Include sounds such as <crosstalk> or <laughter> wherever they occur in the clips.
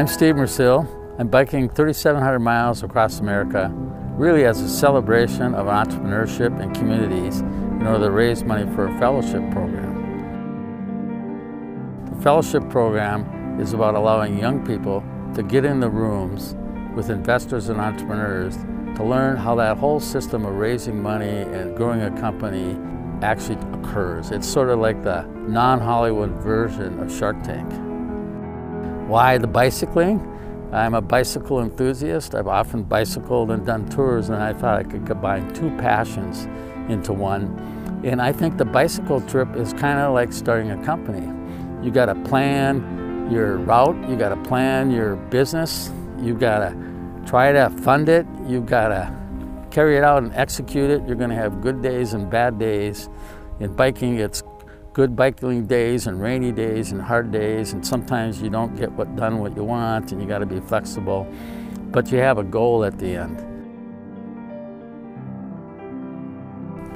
I'm Steve Mersil. I'm biking 3,700 miles across America, really as a celebration of entrepreneurship and communities in order to raise money for a fellowship program. The fellowship program is about allowing young people to get in the rooms with investors and entrepreneurs to learn how that whole system of raising money and growing a company actually occurs. It's sort of like the non-Hollywood version of Shark Tank. Why the bicycling? I'm a bicycle enthusiast. I've often bicycled and done tours and I thought I could combine two passions into one. And I think the bicycle trip is kind of like starting a company. You got to plan your route, you got to plan your business, you got to try to fund it, you got to carry it out and execute it. You're going to have good days and bad days. In biking, it's good biking days and rainy days and hard days, and sometimes you don't get what done what you want, and you got to be flexible, but you have a goal at the end.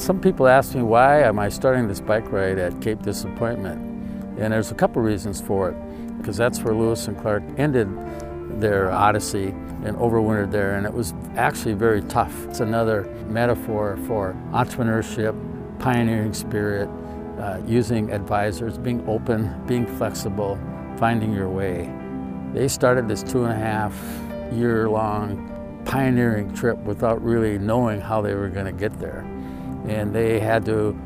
Some people ask me why am I starting this bike ride at Cape Disappointment, and there's a couple reasons for it, because that's where Lewis and Clark ended their odyssey and overwintered there, and it was actually very tough. It's another metaphor for entrepreneurship, pioneering spirit, uh, using advisors, being open, being flexible, finding your way. They started this two and a half year long pioneering trip without really knowing how they were going to get there. And they had to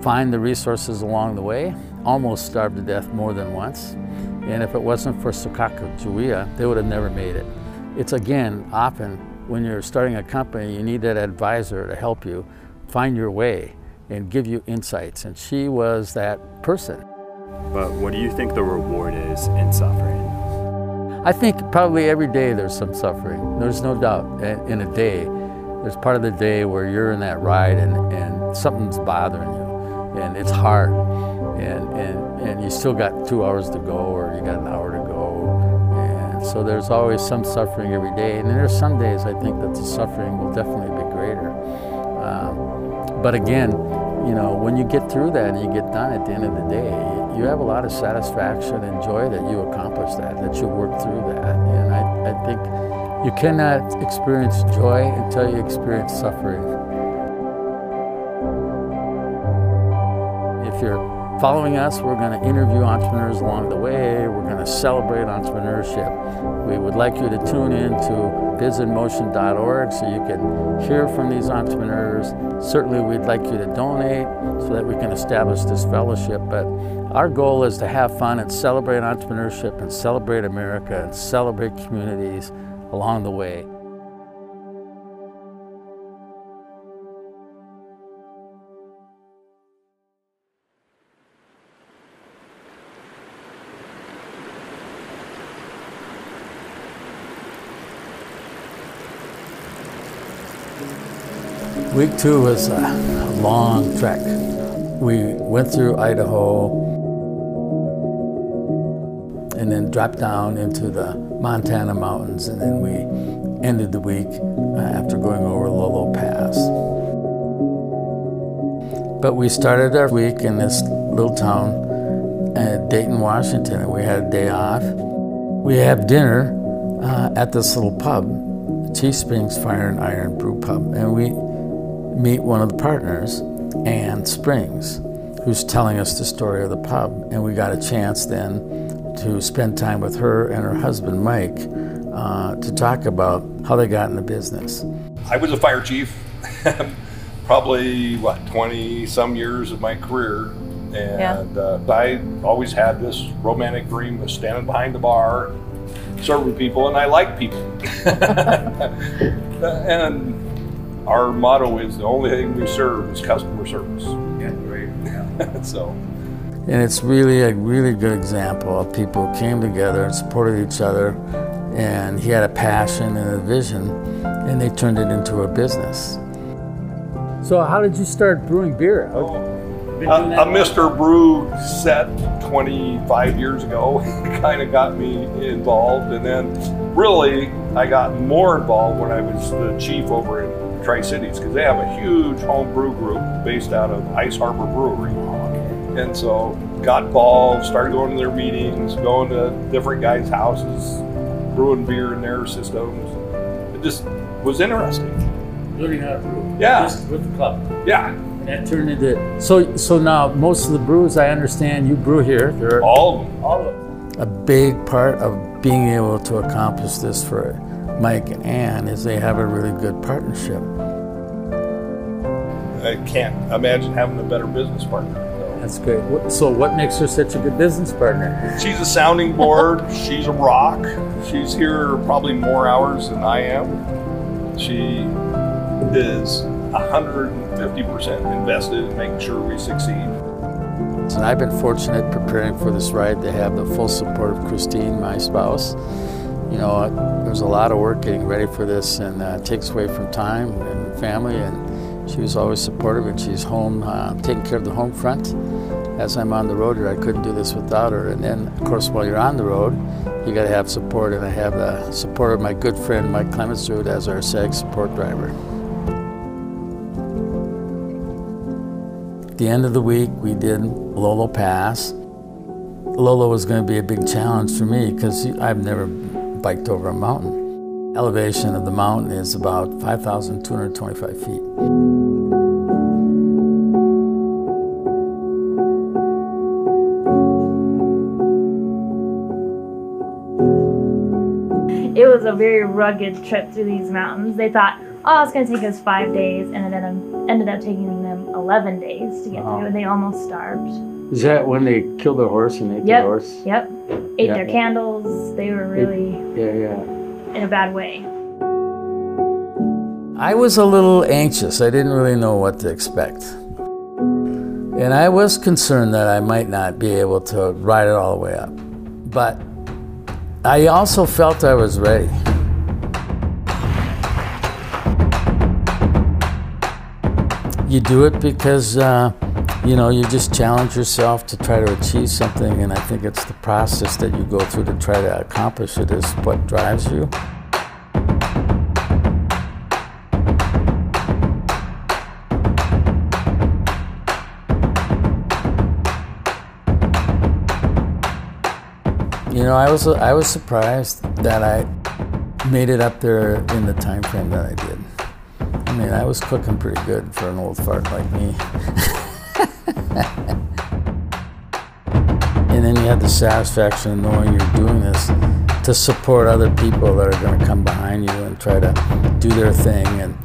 find the resources along the way, almost starved to death more than once. And if it wasn't for Sacagawea, they would have never made it. It's again, often when you're starting a company, you need that advisor to help you find your way and give you insights. And she was that person. But what do you think the reward is in suffering? I think probably every day there's some suffering. There's no doubt. In a day, there's part of the day where you're in that ride and, and something's bothering you and it's hard. And, and, and you still got two hours to go or you got an hour to go. And so there's always some suffering every day. And then there's some days I think that the suffering will definitely be greater. Um, but again, you know, when you get through that and you get done at the end of the day, you have a lot of satisfaction and joy that you accomplished that, that you worked through that. And I, I think you cannot experience joy until you experience suffering. If you're following us, we're going to interview entrepreneurs along the way. We're going to celebrate entrepreneurship. We would like you to tune in to bizInmotion.org so you can hear from these entrepreneurs. Certainly, we'd like you to donate so that we can establish this fellowship. But our goal is to have fun and celebrate entrepreneurship and celebrate America and celebrate communities along the way. Week two was a long trek. We went through Idaho and then dropped down into the Montana mountains, and then we ended the week uh, after going over Lolo Pass. But we started our week in this little town at Dayton, Washington, and we had a day off. We had dinner uh, at this little pub, Chief Springs Fire and Iron Brew Pub, and we meet one of the partners, Ann Springs, who's telling us the story of the pub. And we got a chance then to spend time with her and her husband, Mike, uh, to talk about how they got in the business. I was a fire chief, <laughs> probably, what, 20 some years of my career. And yeah. uh, I always had this romantic dream of standing behind the bar, serving people, and I like people. <laughs> and our motto is the only thing we serve is customer service. Yeah, great. Yeah. <laughs> so. And it's really a really good example of people who came together and supported each other, and he had a passion and a vision, and they turned it into a business. So, how did you start brewing beer? Oh, a, a Mr. Brew set 25 years ago <laughs> kind of got me involved, and then really I got more involved when I was the chief over in Tri Cities because they have a huge home brew group based out of Ice Harbor Brewery. And so got involved, started going to their meetings, going to different guys' houses, brewing beer in their systems. It just was interesting. Learning how to brew. Yeah. Just with the club. Yeah, And that turned into so so now most of the brews I understand you brew here. They're all of them. all of them. A big part of being able to accomplish this for Mike and Ann is they have a really good partnership. I can't imagine having a better business partner. That's great. So what makes her such a good business partner? She's a sounding board. She's a rock. She's here probably more hours than I am. She is 150% invested in making sure we succeed. And I've been fortunate preparing for this ride to have the full support of Christine, my spouse. You know, there's a lot of work getting ready for this and uh, takes away from time and family and she was always supportive and she's home uh, taking care of the home front. As I'm on the road here, I couldn't do this without her. And then, of course, while you're on the road, you got to have support and I have the support of my good friend Mike Clemensrud as our SAG support driver. At the end of the week, we did Lolo Pass. Lolo was going to be a big challenge for me because I've never biked over a mountain. Elevation of the mountain is about 5,225 feet. It was a very rugged trip through these mountains. They thought, oh, it's going to take us five days, and it ended, ended up taking them 11 days to get Wow. through. They almost starved. Is that when they killed their horse and ate Yep. the horse? Yep. Ate Yeah. their candles. They were really Yeah, yeah. in a bad way. I was a little anxious. I didn't really know what to expect. And I was concerned that I might not be able to ride it all the way up. But I also felt I was ready. You do it because, uh, you know, you just challenge yourself to try to achieve something. And I think it's the process that you go through to try to accomplish it is what drives you. You know, I was I was surprised that I made it up there in the time frame that I did. I mean, I was cooking pretty good for an old fart like me. <laughs> and then you have the satisfaction of knowing you're doing this to support other people that are going to come behind you and try to do their thing and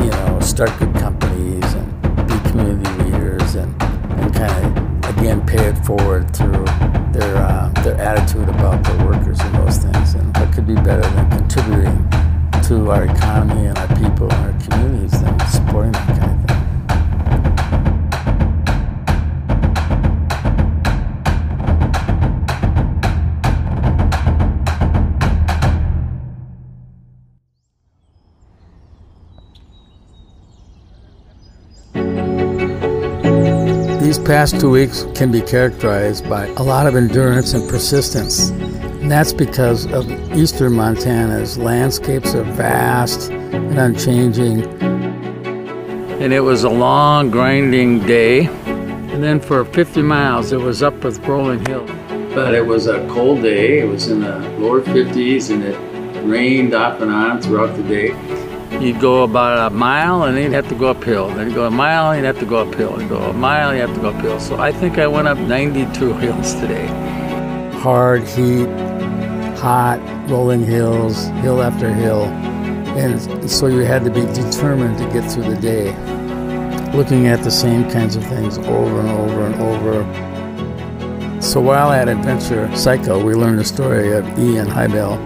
you know start good companies and be community leaders and, and kind of again pay it forward through their uh, their attitude about their workers and those things. And what could be better than contributing to our economy and our people and our communities than supporting that kind of past two weeks can be characterized by a lot of endurance and persistence. And that's because of eastern Montana's landscapes are vast and unchanging. And it was a long, grinding day. And then for 50 miles, it was up with rolling hills. But it was a cold day. It was in the lower 50s and it rained off and on throughout the day. You'd go about a mile and then you'd have to go uphill. Then you'd go a mile and you'd have to go uphill. And go a mile, and you have to go uphill. So I think I went up 92 <laughs> hills today. Hard heat, hot, rolling hills, hill after hill. And so you had to be determined to get through the day, looking at the same kinds of things over and over and over. So while at Adventure Psycho, we learned the story of Ian Hibell,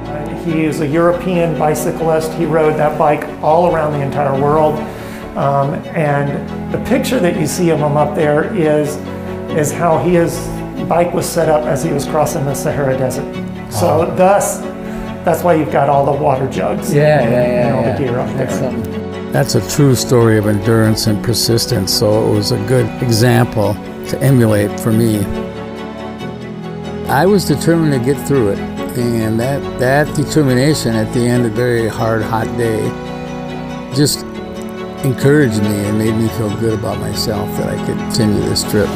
He is a European bicyclist. He rode that bike all around the entire world. Um, and the picture that you see of him up there is, is how his bike was set up as he was crossing the Sahara Desert. So thus, that's why you've got all the water jugs Yeah, and, yeah, yeah. and all yeah. the gear up That's there. something. That's a true story of endurance and persistence, so it was a good example to emulate for me. I was determined to get through it, and that, that determination at the end of a very hard, hot day just encouraged me and made me feel good about myself that I could continue this trip.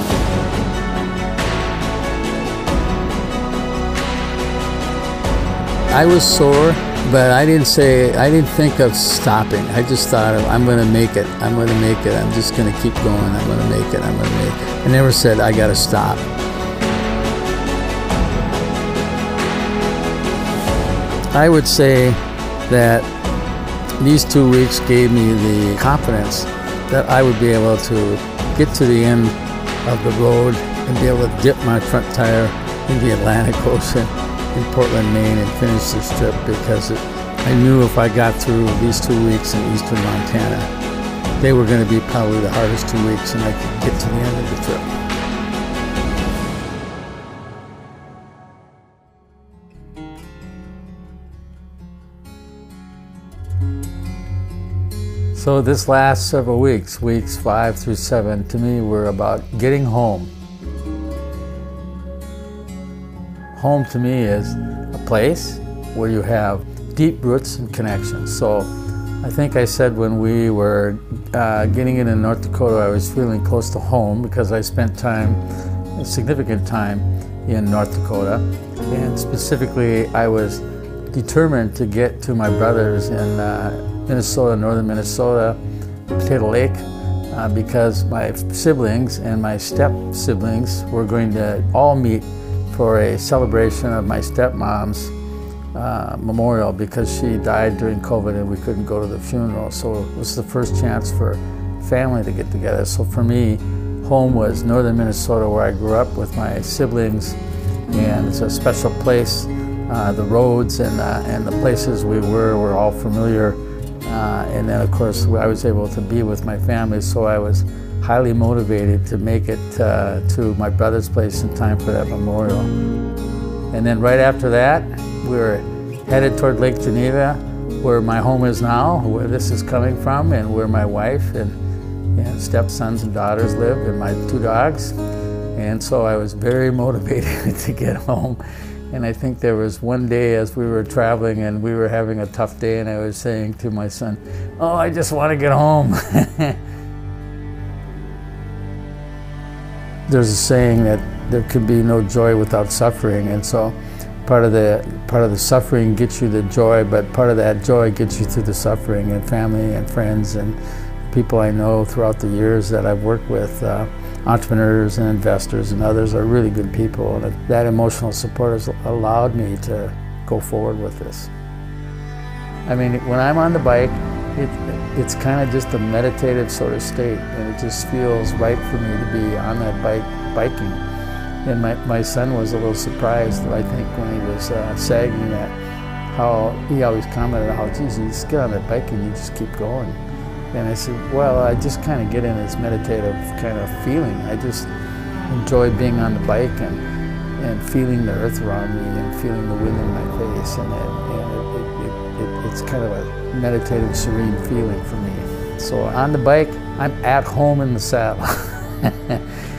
I was sore, but I didn't say, I didn't think of stopping. I just thought, of, I'm going to make it. I'm going to make it. I'm just going to keep going. I'm going to make it. I'm going to make it. I never said, I got to stop. I would say that these two weeks gave me the confidence that I would be able to get to the end of the road and be able to dip my front tire in the Atlantic <laughs> Ocean in Portland, Maine and finish this trip because it, I knew if I got through these two weeks in eastern Montana, they were going to be probably the hardest two weeks and I could get to the end of the trip. So this last several weeks, weeks five through seven, to me were about getting home. Home to me is a place where you have deep roots and connections. So I think I said when we were uh, getting in North Dakota, I was feeling close to home because I spent time, significant time in North Dakota. And specifically, I was determined to get to my brothers in uh, Minnesota, northern Minnesota, Potato Lake, uh, because my siblings and my step siblings were going to all meet for a celebration of my stepmom's uh, memorial because she died during COVID and we couldn't go to the funeral. So it was the first chance for family to get together. So for me, home was northern Minnesota where I grew up with my siblings and it's a special place. Uh, the roads and, uh, and the places we were were all familiar uh, and then, of course, I was able to be with my family, so I was highly motivated to make it uh, to my brother's place in time for that memorial. And then right after that, we were headed toward Lake Geneva, where my home is now, where this is coming from, and where my wife and, and stepsons and daughters live, and my two dogs. And so I was very <laughs> motivated to get home. And I think there was one day as we were traveling and we were having a tough day, and I was saying to my son, Oh, I just want to get home. <laughs> There's a saying that there can be no joy without suffering, and so part of the part of the suffering gets you the joy, but part of that joy gets you through the suffering and family and friends and people I know throughout the years that I've worked with. Uh, entrepreneurs and investors and others are really good people. And that emotional support has allowed me to go forward with this. I mean, when I'm on the bike, it, it's kind of just a meditative sort of state, and it just feels right for me to be on that bike biking. And my, my son was a little surprised, I think, when he was uh, sagging that, how he always commented how, geez, you just get on that bike and you just keep going. And I said, well, I just kind of get in this meditative kind of feeling. I just enjoy being on the bike and, and feeling the earth around me and feeling the wind in my face. And, it, and it, it, it, it's kind of a meditative, serene feeling for me. So on the bike, I'm at home in the saddle. <laughs>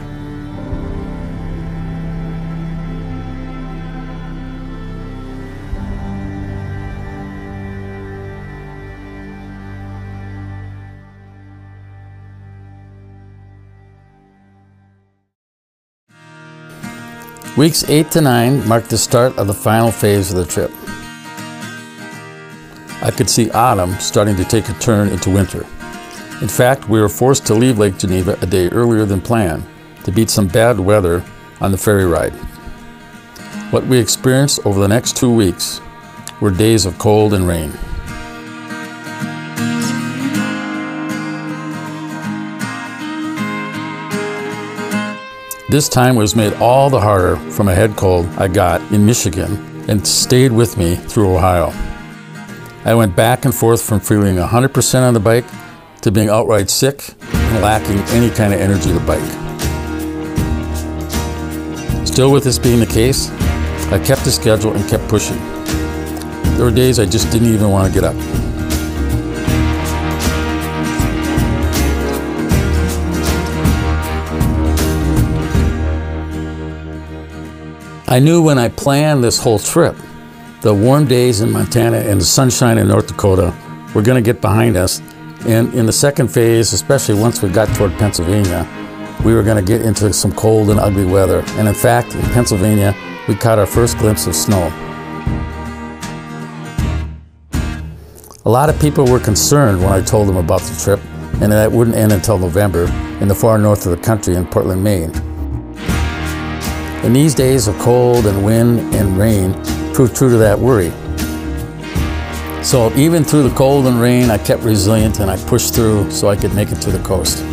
Weeks 8 to 9 marked the start of the final phase of the trip. I could see autumn starting to take a turn into winter. In fact, we were forced to leave Lake Geneva a day earlier than planned to beat some bad weather on the ferry ride. What we experienced over the next two weeks were days of cold and rain. This time was made all the harder from a head cold I got in Michigan and stayed with me through Ohio. I went back and forth from feeling 100% on the bike to being outright sick and lacking any kind of energy to bike. Still with this being the case, I kept the schedule and kept pushing. There were days I just didn't even want to get up. I knew when I planned this whole trip, the warm days in Montana and the sunshine in North Dakota were going to get behind us. And in the second phase, especially once we got toward Pennsylvania, we were going to get into some cold and ugly weather. And in fact, in Pennsylvania, we caught our first glimpse of snow. A lot of people were concerned when I told them about the trip and that it wouldn't end until November in the far north of the country in Portland, Maine. And these days of cold and wind and rain proved true to that worry. So even through the cold and rain, I kept resilient and I pushed through so I could make it to the coast.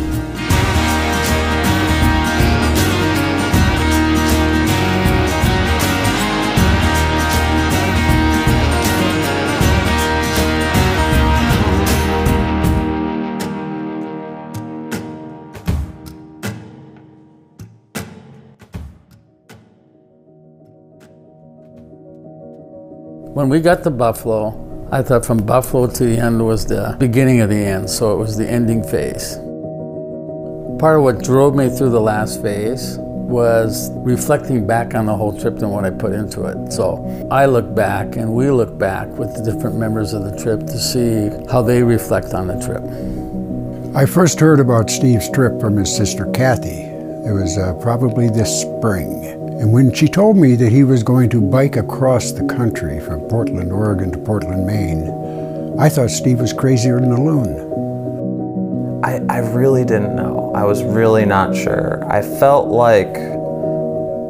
When we got to Buffalo, I thought from Buffalo to the end was the beginning of the end, so it was the ending phase. Part of what drove me through the last phase was reflecting back on the whole trip and what I put into it. So I look back and we look back with the different members of the trip to see how they reflect on the trip. I first heard about Steve's trip from his sister Kathy. It was uh, probably this spring. And when she told me that he was going to bike across the country from Portland, Oregon to Portland, Maine, I thought Steve was crazier than a loon. I, I really didn't know. I was really not sure. I felt like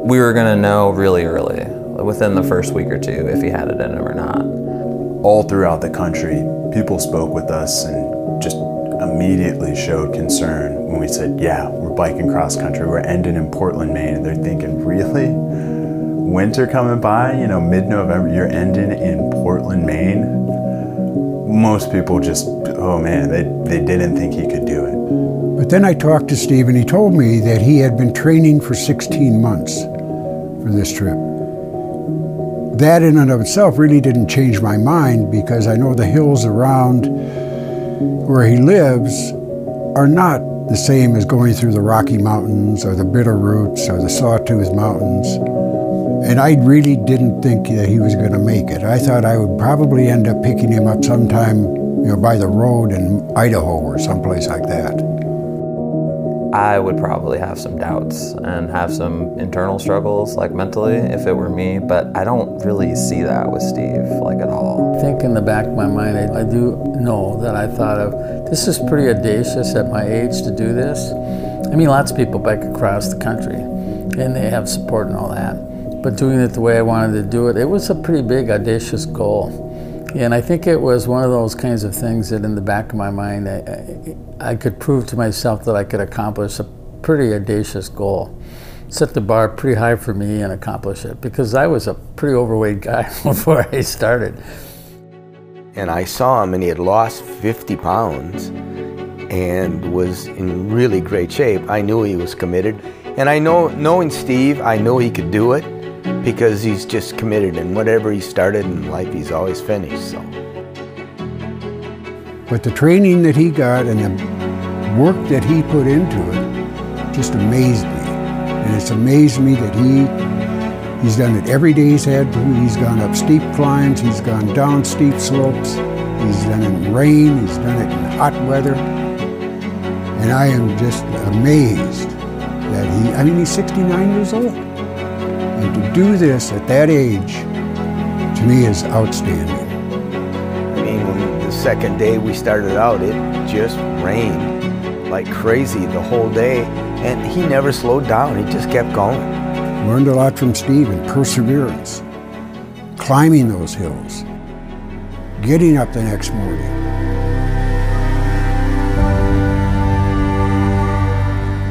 we were going to know really early, within the first week or two, if he had it in him or not. All throughout the country, people spoke with us and just immediately showed concern when we said, yeah, we're biking cross country, we're ending in Portland, Maine. And they're thinking, really? Winter coming by, you know, mid November, you're ending in Portland, Maine? Most people just, oh man, they, they didn't think he could do it. But then I talked to Steve and he told me that he had been training for 16 months for this trip. That in and of itself really didn't change my mind because I know the hills around where he lives are not the same as going through the Rocky Mountains or the Bitterroots or the Sawtooth Mountains. And I really didn't think that he was going to make it. I thought I would probably end up picking him up sometime, you know, by the road in Idaho or someplace like that. I would probably have some doubts and have some internal struggles, like mentally, if it were me, but I don't really see that with Steve, like at all. I think in the back of my mind, I, I do know that I thought of this is pretty audacious at my age to do this. I mean, lots of people bike across the country and they have support and all that. But doing it the way I wanted to do it, it was a pretty big, audacious goal. And I think it was one of those kinds of things that in the back of my mind, I, I, I could prove to myself that I could accomplish a pretty audacious goal. Set the bar pretty high for me and accomplish it because I was a pretty overweight guy <laughs> before I started. And I saw him and he had lost 50 pounds and was in really great shape. I knew he was committed. And I know, knowing Steve, I knew he could do it because he's just committed and whatever he started in life, he's always finished. So. But the training that he got and the work that he put into it just amazed me. And it's amazed me that he he's done it every day he's had to. He's gone up steep climbs, he's gone down steep slopes, he's done it in rain, he's done it in hot weather. And I am just amazed that he, I mean, he's 69 years old. And to do this at that age, to me, is outstanding. I mean, when the second day we started out, it just rained like crazy the whole day. And he never slowed down, he just kept going. Learned a lot from Steve in perseverance, climbing those hills, getting up the next morning.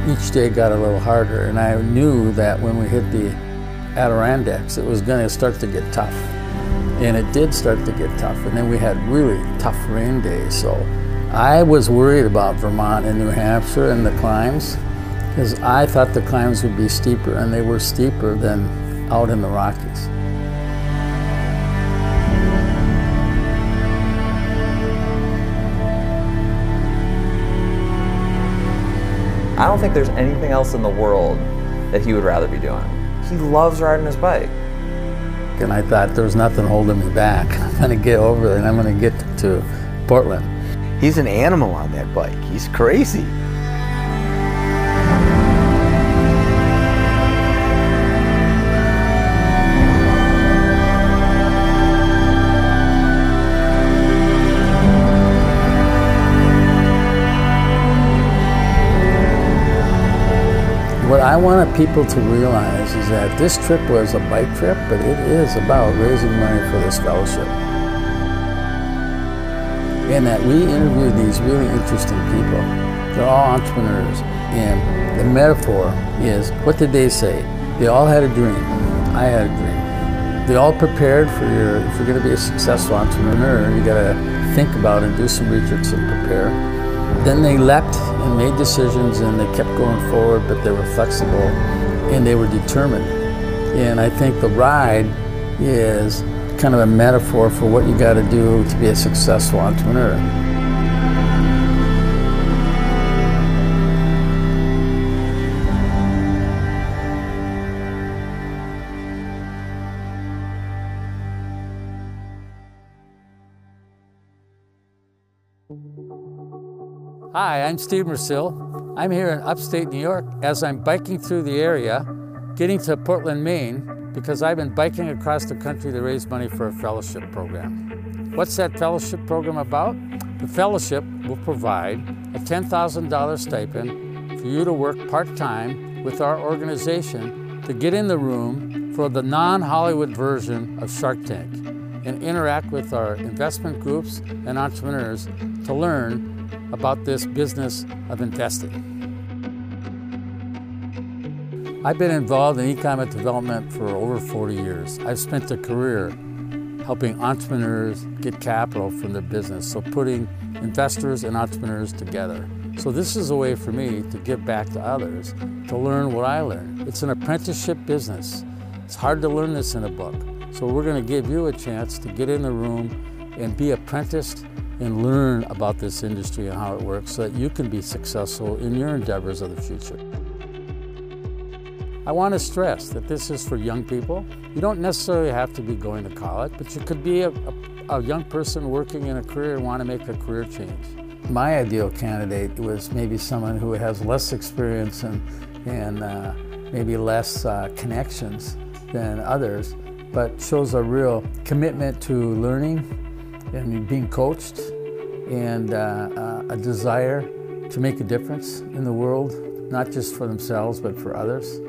Each day got a little harder, and I knew that when we hit the Adirondacks, it was going to start to get tough. And it did start to get tough. And then we had really tough rain days. So I was worried about Vermont and New Hampshire and the climbs because I thought the climbs would be steeper, and they were steeper than out in the Rockies. I don't think there's anything else in the world that he would rather be doing. He loves riding his bike. And I thought there was nothing holding me back. <laughs> I'm going to get over there and I'm going to get to Portland. He's an animal on that bike. He's crazy. Wanted people to realize is that this trip was a bike trip, but it is about raising money for this fellowship. And that we interviewed these really interesting people. They're all entrepreneurs. And the metaphor is, what did they say? They all had a dream. I had a dream. They all prepared for your, if you're gonna be a successful entrepreneur, you gotta think about and do some research and prepare. Then they leapt and made decisions and they kept going forward, but they were flexible and they were determined. And I think the ride is kind of a metaphor for what you got to do to be a successful entrepreneur. Hi, I'm Steve Mersil. I'm here in upstate New York as I'm biking through the area, getting to Portland, Maine, because I've been biking across the country to raise money for a fellowship program. What's that fellowship program about? The fellowship will provide a $10,000 stipend for you to work part-time with our organization to get in the room for the non-Hollywood version of Shark Tank and interact with our investment groups and entrepreneurs to learn about this business of investing. I've been involved in economic development for over 40 years. I've spent a career helping entrepreneurs get capital from their business, so putting investors and entrepreneurs together. So this is a way for me to give back to others, to learn what I learned. It's an apprenticeship business. It's hard to learn this in a book. So we're going to give you a chance to get in the room and be apprenticed and learn about this industry and how it works so that you can be successful in your endeavors of the future. I want to stress that this is for young people. You don't necessarily have to be going to college, but you could be a, a, a young person working in a career and want to make a career change. My ideal candidate was maybe someone who has less experience and, and uh, maybe less uh, connections than others, but shows a real commitment to learning and being coached and uh, uh, a desire to make a difference in the world, not just for themselves, but for others.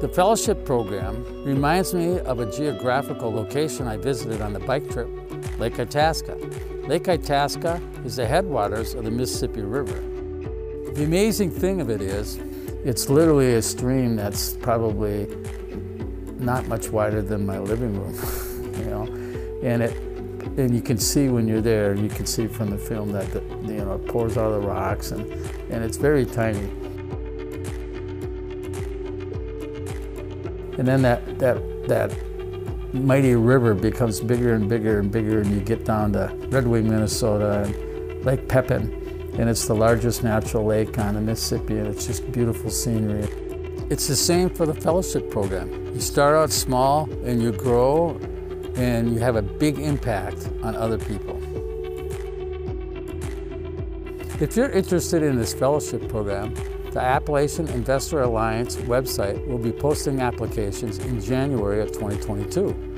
The fellowship program reminds me of a geographical location I visited on the bike trip, Lake Itasca. Lake Itasca is the headwaters of the Mississippi River. The amazing thing of it is, it's literally a stream that's probably not much wider than my living room, <laughs> you know, and it and you can see when you're there, you can see from the film that the, you know it pours out of the rocks and and it's very tiny. And then that that that mighty river becomes bigger and bigger and bigger, and you get down to Red Wing, Minnesota, and Lake Pepin, and it's the largest natural lake on the Mississippi, and it's just beautiful scenery. It's the same for the fellowship program. You start out small and you grow and you have a big impact on other people. If you're interested in this fellowship program, the Appalachian Investor Alliance website will be posting applications in January of 2022.